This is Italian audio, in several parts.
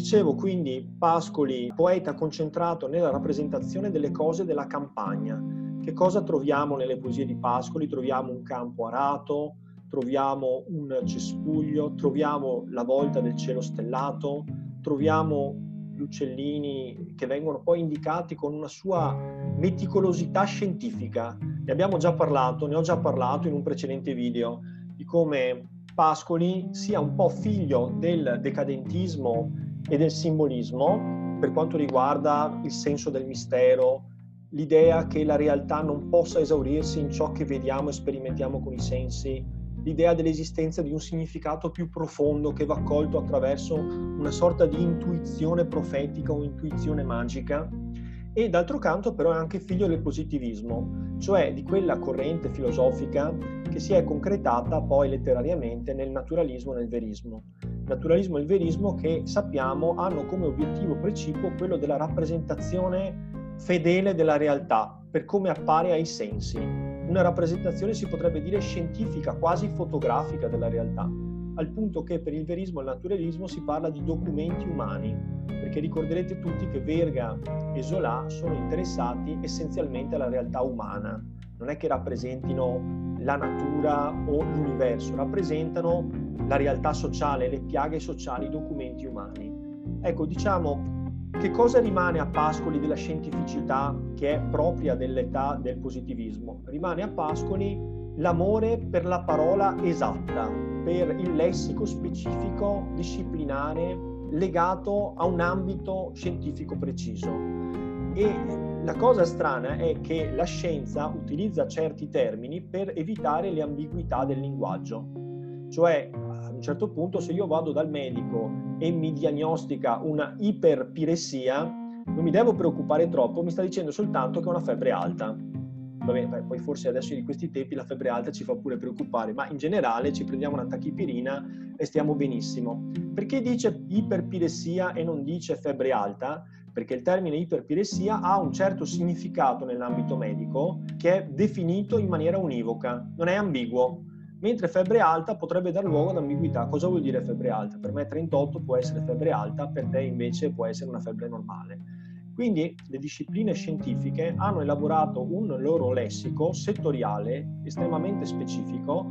Dicevo quindi Pascoli, poeta concentrato nella rappresentazione delle cose della campagna. Che cosa troviamo nelle poesie di Pascoli? Troviamo un campo arato, troviamo un cespuglio, troviamo la volta del cielo stellato, troviamo gli uccellini che vengono poi indicati con una sua meticolosità scientifica. Ne abbiamo già parlato, ne ho già parlato in un precedente video, di come Pascoli sia un po' figlio del decadentismo e del simbolismo per quanto riguarda il senso del mistero, l'idea che la realtà non possa esaurirsi in ciò che vediamo e sperimentiamo con i sensi, l'idea dell'esistenza di un significato più profondo che va colto attraverso una sorta di intuizione profetica o intuizione magica e d'altro canto però è anche figlio del positivismo, cioè di quella corrente filosofica che si è concretata poi letterariamente nel naturalismo e nel verismo. Naturalismo e il verismo che sappiamo hanno come obiettivo precipuo quello della rappresentazione fedele della realtà per come appare ai sensi. Una rappresentazione si potrebbe dire scientifica, quasi fotografica della realtà al punto che per il verismo e il naturalismo si parla di documenti umani, perché ricorderete tutti che Verga e Zola sono interessati essenzialmente alla realtà umana, non è che rappresentino la natura o l'universo, rappresentano la realtà sociale, le piaghe sociali, i documenti umani. Ecco, diciamo, che cosa rimane a Pascoli della scientificità che è propria dell'età del positivismo? Rimane a Pascoli l'amore per la parola esatta, per il lessico specifico, disciplinare, legato a un ambito scientifico preciso. E la cosa strana è che la scienza utilizza certi termini per evitare le ambiguità del linguaggio. Cioè, a un certo punto, se io vado dal medico e mi diagnostica una iperpiressia, non mi devo preoccupare troppo, mi sta dicendo soltanto che ho una febbre alta Vabbè, beh, poi forse adesso di questi tempi la febbre alta ci fa pure preoccupare, ma in generale ci prendiamo una tachipirina e stiamo benissimo. Perché dice iperpiressia e non dice febbre alta? Perché il termine iperpiressia ha un certo significato nell'ambito medico che è definito in maniera univoca, non è ambiguo. Mentre febbre alta potrebbe dar luogo ad ambiguità. Cosa vuol dire febbre alta? Per me 38 può essere febbre alta, per te invece può essere una febbre normale. Quindi le discipline scientifiche hanno elaborato un loro lessico settoriale estremamente specifico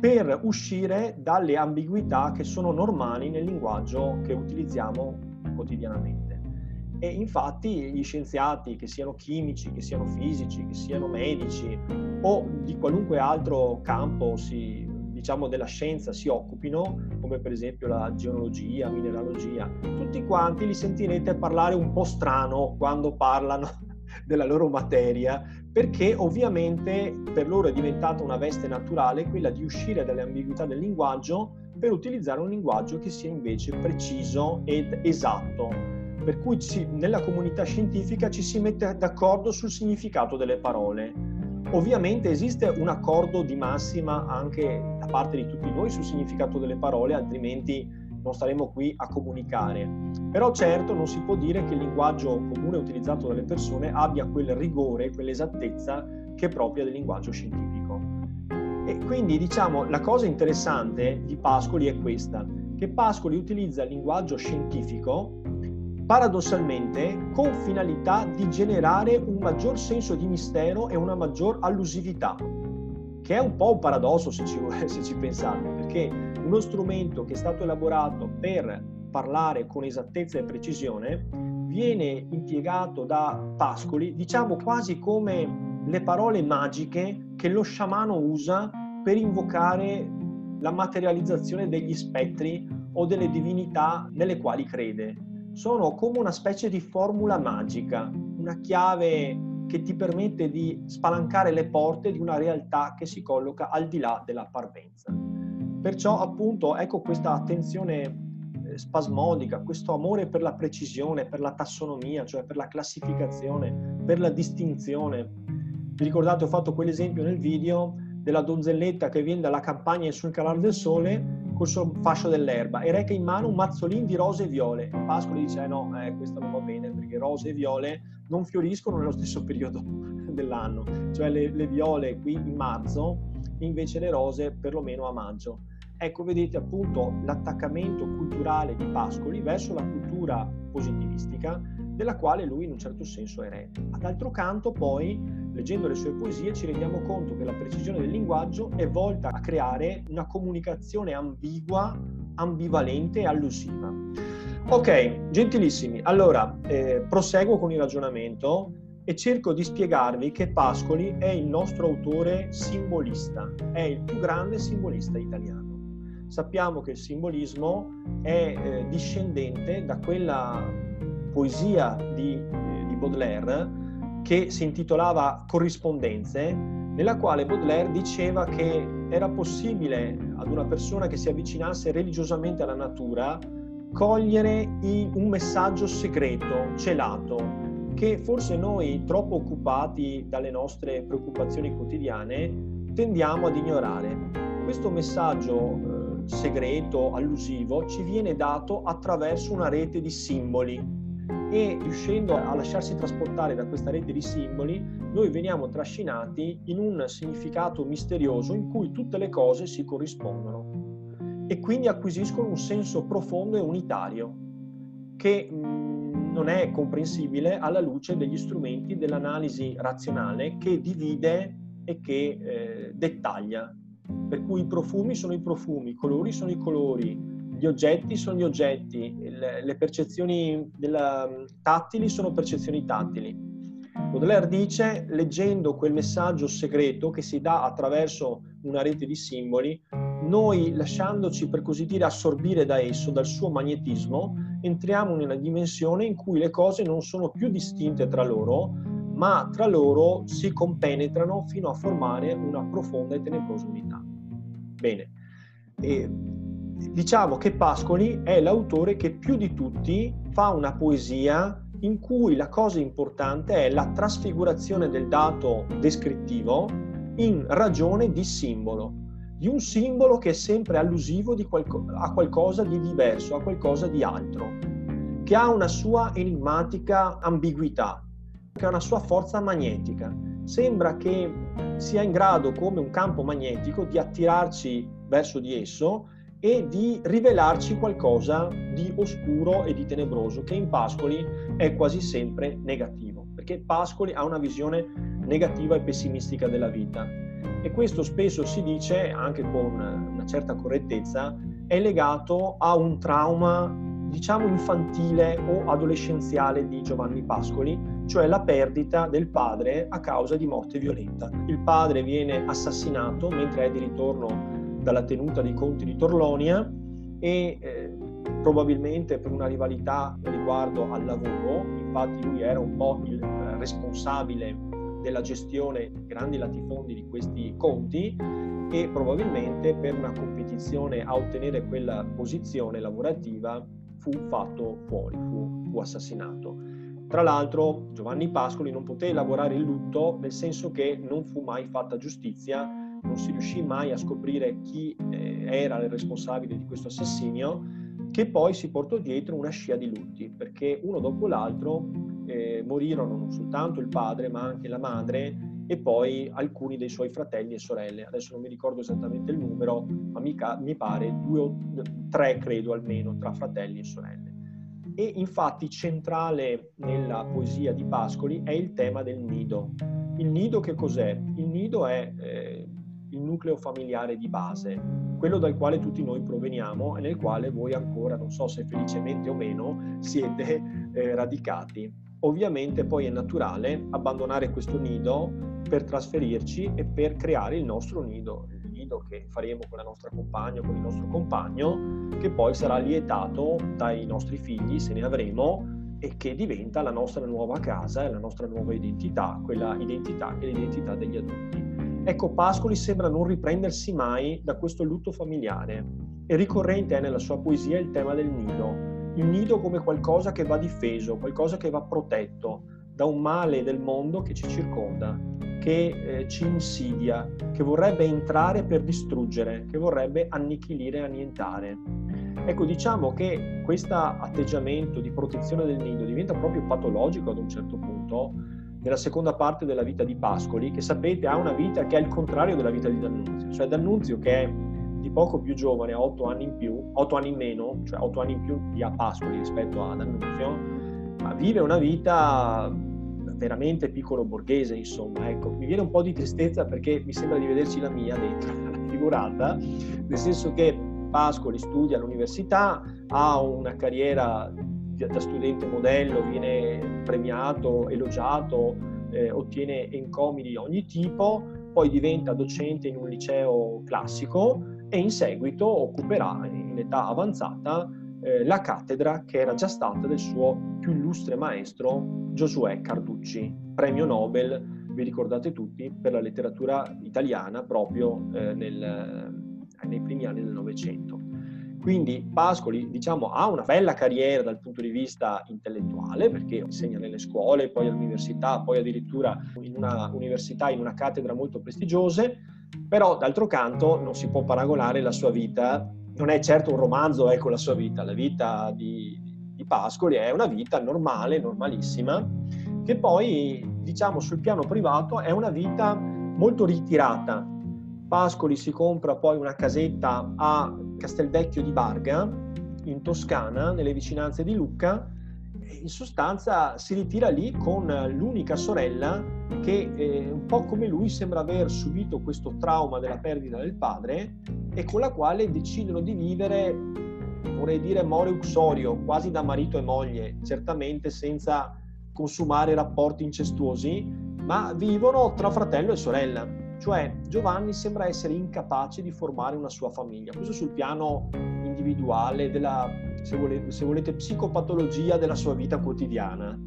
per uscire dalle ambiguità che sono normali nel linguaggio che utilizziamo quotidianamente. E infatti gli scienziati, che siano chimici, che siano fisici, che siano medici o di qualunque altro campo si diciamo, della scienza si occupino, come per esempio la geologia, mineralogia, tutti quanti li sentirete parlare un po' strano quando parlano della loro materia, perché ovviamente per loro è diventata una veste naturale quella di uscire dalle ambiguità del linguaggio per utilizzare un linguaggio che sia invece preciso ed esatto. Per cui ci, nella comunità scientifica ci si mette d'accordo sul significato delle parole Ovviamente esiste un accordo di massima anche da parte di tutti noi sul significato delle parole, altrimenti non staremo qui a comunicare. Però certo non si può dire che il linguaggio comune utilizzato dalle persone abbia quel rigore, quell'esattezza che è propria del linguaggio scientifico. E quindi diciamo la cosa interessante di Pascoli è questa, che Pascoli utilizza il linguaggio scientifico paradossalmente con finalità di generare un maggior senso di mistero e una maggior allusività, che è un po' un paradosso se ci, se ci pensate, perché uno strumento che è stato elaborato per parlare con esattezza e precisione viene impiegato da Pascoli, diciamo quasi come le parole magiche che lo sciamano usa per invocare la materializzazione degli spettri o delle divinità nelle quali crede sono come una specie di formula magica, una chiave che ti permette di spalancare le porte di una realtà che si colloca al di là della parvenza. Perciò appunto ecco questa attenzione eh, spasmodica, questo amore per la precisione, per la tassonomia, cioè per la classificazione, per la distinzione. Vi ricordate, ho fatto quell'esempio nel video della donzelletta che viene dalla campagna sul calare del sole col suo fascio dell'erba e reca in mano un mazzolino di rose e viole. Pascoli dice eh no, eh, questo non va bene perché rose e viole non fioriscono nello stesso periodo dell'anno, cioè le, le viole qui in marzo, invece le rose perlomeno a maggio. Ecco, vedete appunto l'attaccamento culturale di Pascoli verso la cultura positivistica, della quale lui in un certo senso è erede. D'altro canto, poi, leggendo le sue poesie, ci rendiamo conto che la precisione del linguaggio è volta a creare una comunicazione ambigua, ambivalente e allusiva. Ok, gentilissimi, allora eh, proseguo con il ragionamento e cerco di spiegarvi che Pascoli è il nostro autore simbolista, è il più grande simbolista italiano. Sappiamo che il simbolismo è eh, discendente da quella poesia di, di Baudelaire che si intitolava Corrispondenze, nella quale Baudelaire diceva che era possibile ad una persona che si avvicinasse religiosamente alla natura cogliere un messaggio segreto, celato, che forse noi, troppo occupati dalle nostre preoccupazioni quotidiane, tendiamo ad ignorare. Questo messaggio eh, segreto, allusivo, ci viene dato attraverso una rete di simboli e riuscendo a lasciarsi trasportare da questa rete di simboli, noi veniamo trascinati in un significato misterioso in cui tutte le cose si corrispondono e quindi acquisiscono un senso profondo e unitario che non è comprensibile alla luce degli strumenti dell'analisi razionale che divide e che eh, dettaglia. Per cui i profumi sono i profumi, i colori sono i colori, gli oggetti sono gli oggetti, le, percezioni della, tattili sono percezioni tattili. Baudelaire dice, leggendo quel messaggio segreto che si dà attraverso una rete di simboli, noi lasciandoci per così dire assorbire da esso, dal suo magnetismo, entriamo una dimensione in cui le cose non sono più distinte tra loro, ma tra loro si compenetrano fino a formare una profonda e tenebrosa unità. Bene, e diciamo che Pascoli è l'autore che più di tutti fa una poesia in cui la cosa importante è la trasfigurazione del dato descrittivo in ragione di simbolo di un simbolo che è sempre allusivo qualco- a qualcosa di diverso, a qualcosa di altro, che ha una sua enigmatica ambiguità, che ha una sua forza magnetica. Sembra che sia in grado, come un campo magnetico, di attirarci verso di esso e di rivelarci qualcosa di oscuro e di tenebroso, che in Pascoli è quasi sempre negativo, perché Pascoli ha una visione negativa e pessimistica della vita e questo spesso si dice, anche con una certa correttezza, è legato a un trauma, diciamo, infantile o adolescenziale di Giovanni Pascoli, cioè la perdita del padre a causa di morte violenta. Il padre viene assassinato mentre è di ritorno dalla tenuta dei conti di Torlonia e eh, probabilmente per una rivalità riguardo al lavoro, infatti lui era un po' il eh, responsabile della gestione di grandi latifondi di questi conti e probabilmente per una competizione a ottenere quella posizione lavorativa fu fatto fuori, fu, fu assassinato. Tra l'altro Giovanni Pascoli non poté elaborare il lutto nel senso che non fu mai fatta giustizia, non si riuscì mai a scoprire chi eh, era il responsabile di questo assassinio, che poi si portò dietro una scia di lutti, perché uno dopo l'altro eh, morirono non soltanto il padre ma anche la madre e poi alcuni dei suoi fratelli e sorelle. Adesso non mi ricordo esattamente il numero, ma mi, ca- mi pare due o tre, credo almeno, tra fratelli e sorelle. E infatti centrale nella poesia di Pascoli è il tema del nido. Il nido che cos'è? Il nido è eh, nucleo familiare di base, quello dal quale tutti noi proveniamo e nel quale voi ancora, non so se felicemente o meno, siete eh, radicati. Ovviamente poi è naturale abbandonare questo nido per trasferirci e per creare il nostro nido, il nido che faremo con la nostra compagna, con il nostro compagno, che poi sarà lietato dai nostri figli, se ne avremo, e che diventa la nostra nuova casa la nostra nuova identità, quella identità che è l'identità degli adulti. Ecco, Pascoli sembra non riprendersi mai da questo lutto familiare e ricorrente è nella sua poesia il tema del nido, il nido come qualcosa che va difeso, qualcosa che va protetto da un male del mondo che ci circonda, che eh, ci insidia, che vorrebbe entrare per distruggere, che vorrebbe annichilire e annientare. Ecco, diciamo che questo atteggiamento di protezione del nido diventa proprio patologico ad un certo punto nella seconda parte della vita di Pascoli, che sapete ha una vita che è il contrario della vita di D'Annunzio, cioè D'Annunzio che è di poco più giovane, ha 8 anni in più, 8 anni in meno, cioè 8 anni in più di a Pascoli rispetto ad Annunzio, ma vive una vita veramente piccolo borghese, insomma. Ecco, mi viene un po' di tristezza perché mi sembra di vederci la mia dentro, la figurata, nel senso che Pascoli studia all'università, ha una carriera da studente modello, viene premiato, elogiato, eh, ottiene encomi di ogni tipo, poi diventa docente in un liceo classico e in seguito occuperà in età avanzata eh, la cattedra che era già stata del suo più illustre maestro Giosuè Carducci, premio Nobel, vi ricordate tutti, per la letteratura italiana proprio eh, nel, eh, nei primi anni del Novecento. Quindi Pascoli, diciamo, ha una bella carriera dal punto di vista intellettuale, perché insegna nelle scuole, poi all'università, poi addirittura in una università, in una cattedra molto prestigiose, però d'altro canto non si può paragonare la sua vita, non è certo un romanzo, ecco la sua vita, la vita di, di Pascoli è una vita normale, normalissima, che poi, diciamo, sul piano privato è una vita molto ritirata, Pascoli si compra poi una casetta a Castelvecchio di Barga, in Toscana, nelle vicinanze di Lucca, in sostanza si ritira lì con l'unica sorella che eh, un po' come lui sembra aver subito questo trauma della perdita del padre e con la quale decidono di vivere, vorrei dire, more uxorio, quasi da marito e moglie, certamente senza consumare rapporti incestuosi, ma vivono tra fratello e sorella cioè Giovanni sembra essere incapace di formare una sua famiglia, questo sul piano individuale, della, se, volete, se volete, psicopatologia della sua vita quotidiana.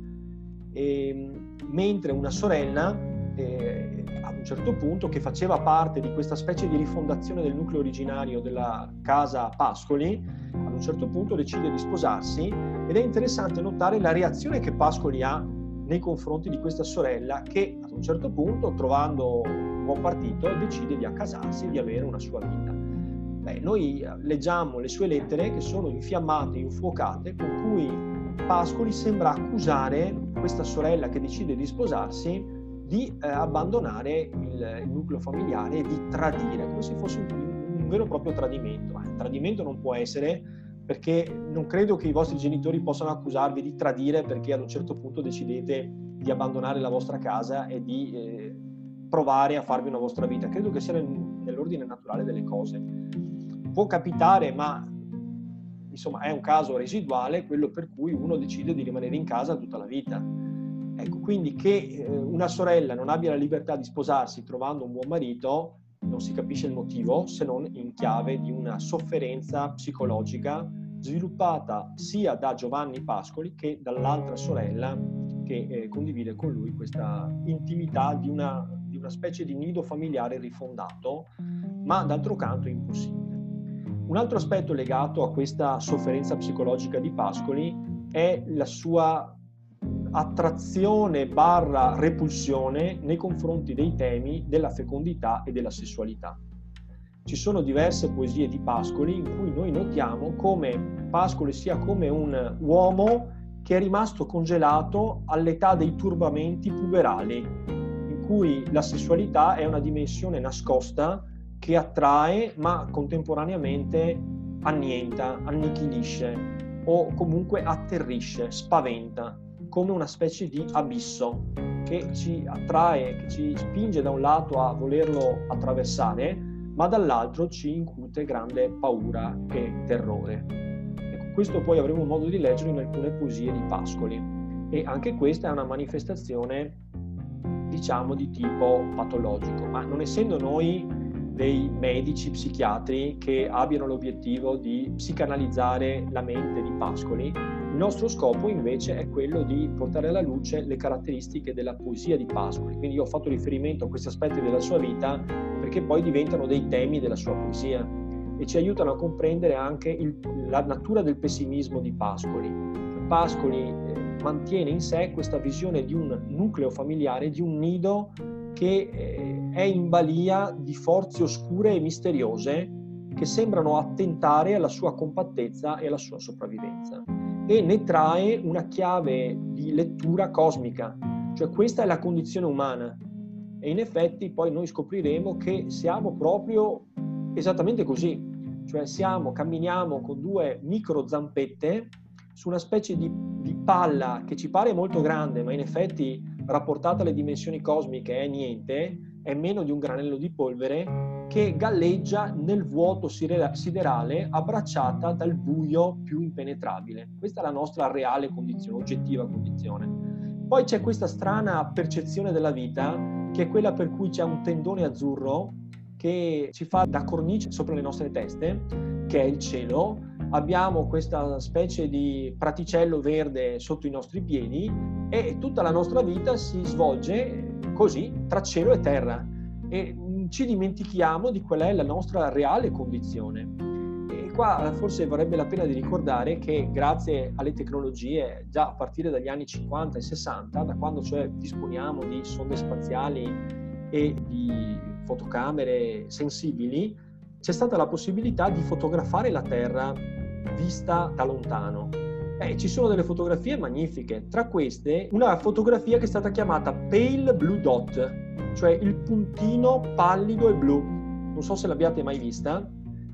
E, ehm, mentre una sorella, eh, ad un certo punto, che faceva parte di questa specie di rifondazione del nucleo originario della casa Pascoli, ad un certo punto decide di sposarsi ed è interessante notare la reazione che Pascoli ha nei confronti di questa sorella che ad un certo punto, trovando buon partito decide di accasarsi e di avere una sua vita. Beh, noi eh, leggiamo le sue lettere che sono infiammate, infuocate, con cui Pascoli sembra accusare questa sorella che decide di sposarsi di eh, abbandonare il, il, nucleo familiare e di tradire, come se fosse un, un vero e proprio tradimento. Ma il tradimento non può essere perché non credo che i vostri genitori possano accusarvi di tradire perché ad un certo punto decidete di abbandonare la vostra casa e di eh, provare a farvi una vostra vita. Credo che sia nell'ordine naturale delle cose. Può capitare, ma insomma è un caso residuale, quello per cui uno decide di rimanere in casa tutta la vita. Ecco, quindi che eh, una sorella non abbia la libertà di sposarsi trovando un buon marito, non si capisce il motivo se non in chiave di una sofferenza psicologica sviluppata sia da Giovanni Pascoli che dall'altra sorella che eh, condivide con lui questa intimità di una di una specie di nido familiare rifondato, ma d'altro canto impossibile. Un altro aspetto legato a questa sofferenza psicologica di Pascoli è la sua attrazione barra repulsione nei confronti dei temi della fecondità e della sessualità. Ci sono diverse poesie di Pascoli in cui noi notiamo come Pascoli sia come un uomo che è rimasto congelato all'età dei turbamenti puberali, cui la sessualità è una dimensione nascosta che attrae ma contemporaneamente annienta, annichilisce o comunque atterrisce, spaventa, come una specie di abisso che ci attrae, che ci spinge da un lato a volerlo attraversare, ma dall'altro ci incute grande paura e terrore. Ecco, questo poi avremo modo di leggere in alcune poesie di Pascoli e anche questa è una manifestazione diciamo di tipo patologico, ma non essendo noi dei medici psichiatri che abbiano l'obiettivo di psicanalizzare la mente di Pascoli, nostro scopo invece è quello di portare alla luce le caratteristiche della poesia di Pascoli. Quindi io ho fatto riferimento a questi aspetti della sua vita perché poi diventano dei temi della sua poesia e ci aiutano a comprendere anche il, la natura del pessimismo di Pascoli. Pascoli eh, mantiene in sé questa visione di un nucleo familiare, di un nido che eh, è in balia di forze oscure e misteriose che sembrano attentare alla sua compattezza e alla sua sopravvivenza. E ne trae una chiave di lettura cosmica, cioè questa è la condizione umana. E in effetti poi noi scopriremo che siamo proprio esattamente così, cioè siamo, camminiamo con due micro zampette su una specie di, di palla che ci pare molto grande, ma in effetti rapportata alle dimensioni cosmiche è niente, è meno di un granello di polvere che galleggia nel vuoto siderale abbracciata dal buio più impenetrabile. Questa è la nostra reale condizione, oggettiva condizione. Poi c'è questa strana percezione della vita, che è quella per cui c'è un tendone azzurro che ci fa da cornice sopra le nostre teste, che è il cielo, abbiamo questa specie di praticello verde sotto i nostri piedi e tutta la nostra vita si svolge così tra cielo e terra e ci dimentichiamo di qual è la nostra reale condizione. E qua forse varrebbe la pena di ricordare che grazie alle tecnologie, già a partire dagli anni 50 e 60, da quando cioè disponiamo di sonde spaziali e di fotocamere sensibili, c'è stata la possibilità di fotografare la Terra vista da lontano. Eh, ci sono delle fotografie magnifiche, tra queste una fotografia che è stata chiamata Pale Blue Dot, cioè il puntino pallido e blu. Non so se l'abbiate mai vista.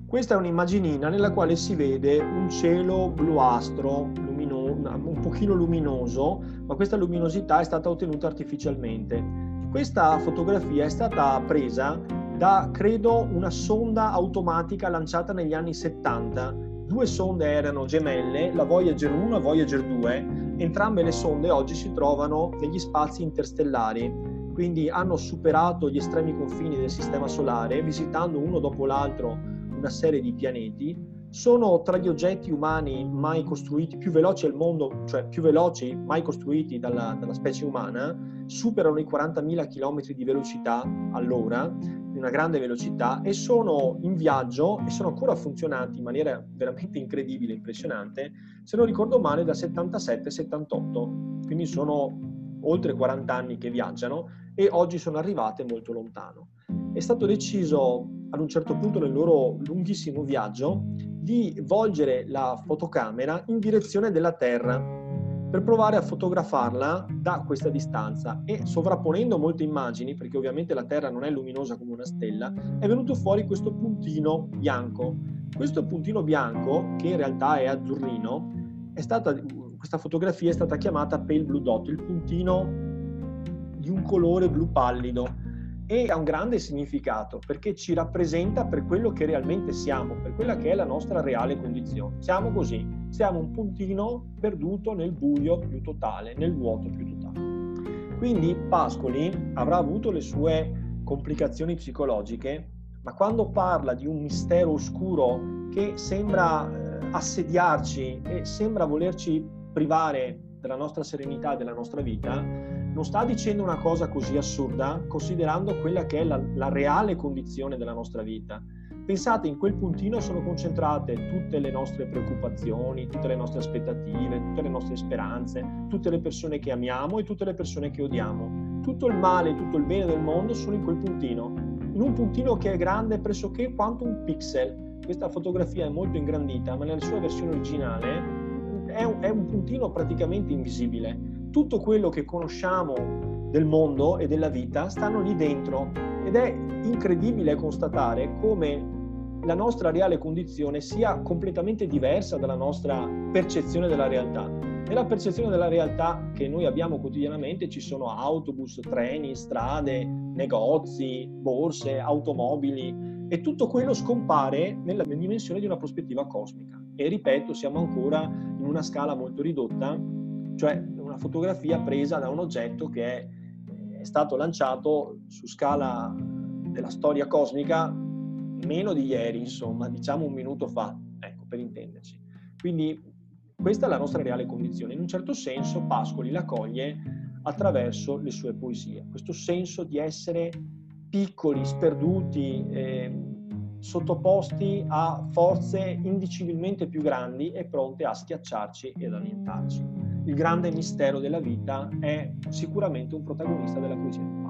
Questa è un'immaginina nella quale si vede un cielo bluastro, lumino- un pochino luminoso, ma questa luminosità è stata ottenuta artificialmente. Questa fotografia è stata presa da, credo, una sonda automatica lanciata negli anni 70 Due sonde erano gemelle, la Voyager 1 e Voyager 2. Entrambe le sonde oggi si trovano negli spazi interstellari, quindi hanno superato gli estremi confini del Sistema Solare, visitando uno dopo l'altro una serie di pianeti. Sono tra gli oggetti umani mai costruiti più veloci al mondo, cioè più veloci mai costruiti dalla, dalla specie umana, superano i 40.000 km di velocità all'ora di una grande velocità e sono in viaggio e sono ancora funzionanti in maniera veramente incredibile, impressionante, se non ricordo male da 77-78, quindi sono oltre 40 anni che viaggiano e oggi sono arrivate molto lontano. È stato deciso ad un certo punto nel loro lunghissimo viaggio di volgere la fotocamera in direzione della Terra per provare a fotografarla da questa distanza e sovrapponendo molte immagini, perché ovviamente la Terra non è luminosa come una stella, è venuto fuori questo puntino bianco. Questo puntino bianco, che in realtà è azzurrino, è stata, questa fotografia è stata chiamata Pale Blue Dot, il puntino di un colore blu pallido e ha un grande significato perché ci rappresenta per quello che realmente siamo, per quella che è la nostra reale condizione. Siamo così, siamo un puntino perduto nel buio più totale, nel vuoto più totale. Quindi Pascoli avrà avuto le sue complicazioni psicologiche, ma quando parla di un mistero oscuro che sembra eh, assediarci e sembra volerci privare della nostra serenità e della nostra vita, non sta dicendo una cosa così assurda considerando quella che è la, la reale condizione della nostra vita. Pensate, in quel puntino sono concentrate tutte le nostre preoccupazioni, tutte le nostre aspettative, tutte le nostre speranze, tutte le persone che amiamo e tutte le persone che odiamo. Tutto il male e tutto il bene del mondo sono in quel puntino. In un puntino che è grande pressoché quanto un pixel. Questa fotografia è molto ingrandita, ma nella sua versione originale è un, è un puntino praticamente invisibile tutto quello che conosciamo del mondo e della vita stanno lì dentro ed è incredibile constatare come la nostra reale condizione sia completamente diversa dalla nostra percezione della realtà. Nella percezione della realtà che noi abbiamo quotidianamente ci sono autobus, treni, strade, negozi, borse, automobili e tutto quello scompare nella dimensione di una prospettiva cosmica. E ripeto, siamo ancora in una scala molto ridotta, cioè una fotografia presa da un oggetto che è, è stato lanciato su scala della storia cosmica meno di ieri, insomma, diciamo un minuto fa, ecco, per intenderci. Quindi questa è la nostra reale condizione. In un certo senso Pascoli la coglie attraverso le sue poesie, questo senso di essere piccoli, sperduti, eh, sottoposti a forze indicibilmente più grandi e pronte a schiacciarci ed annientarci il grande mistero della vita è sicuramente un protagonista della poesia.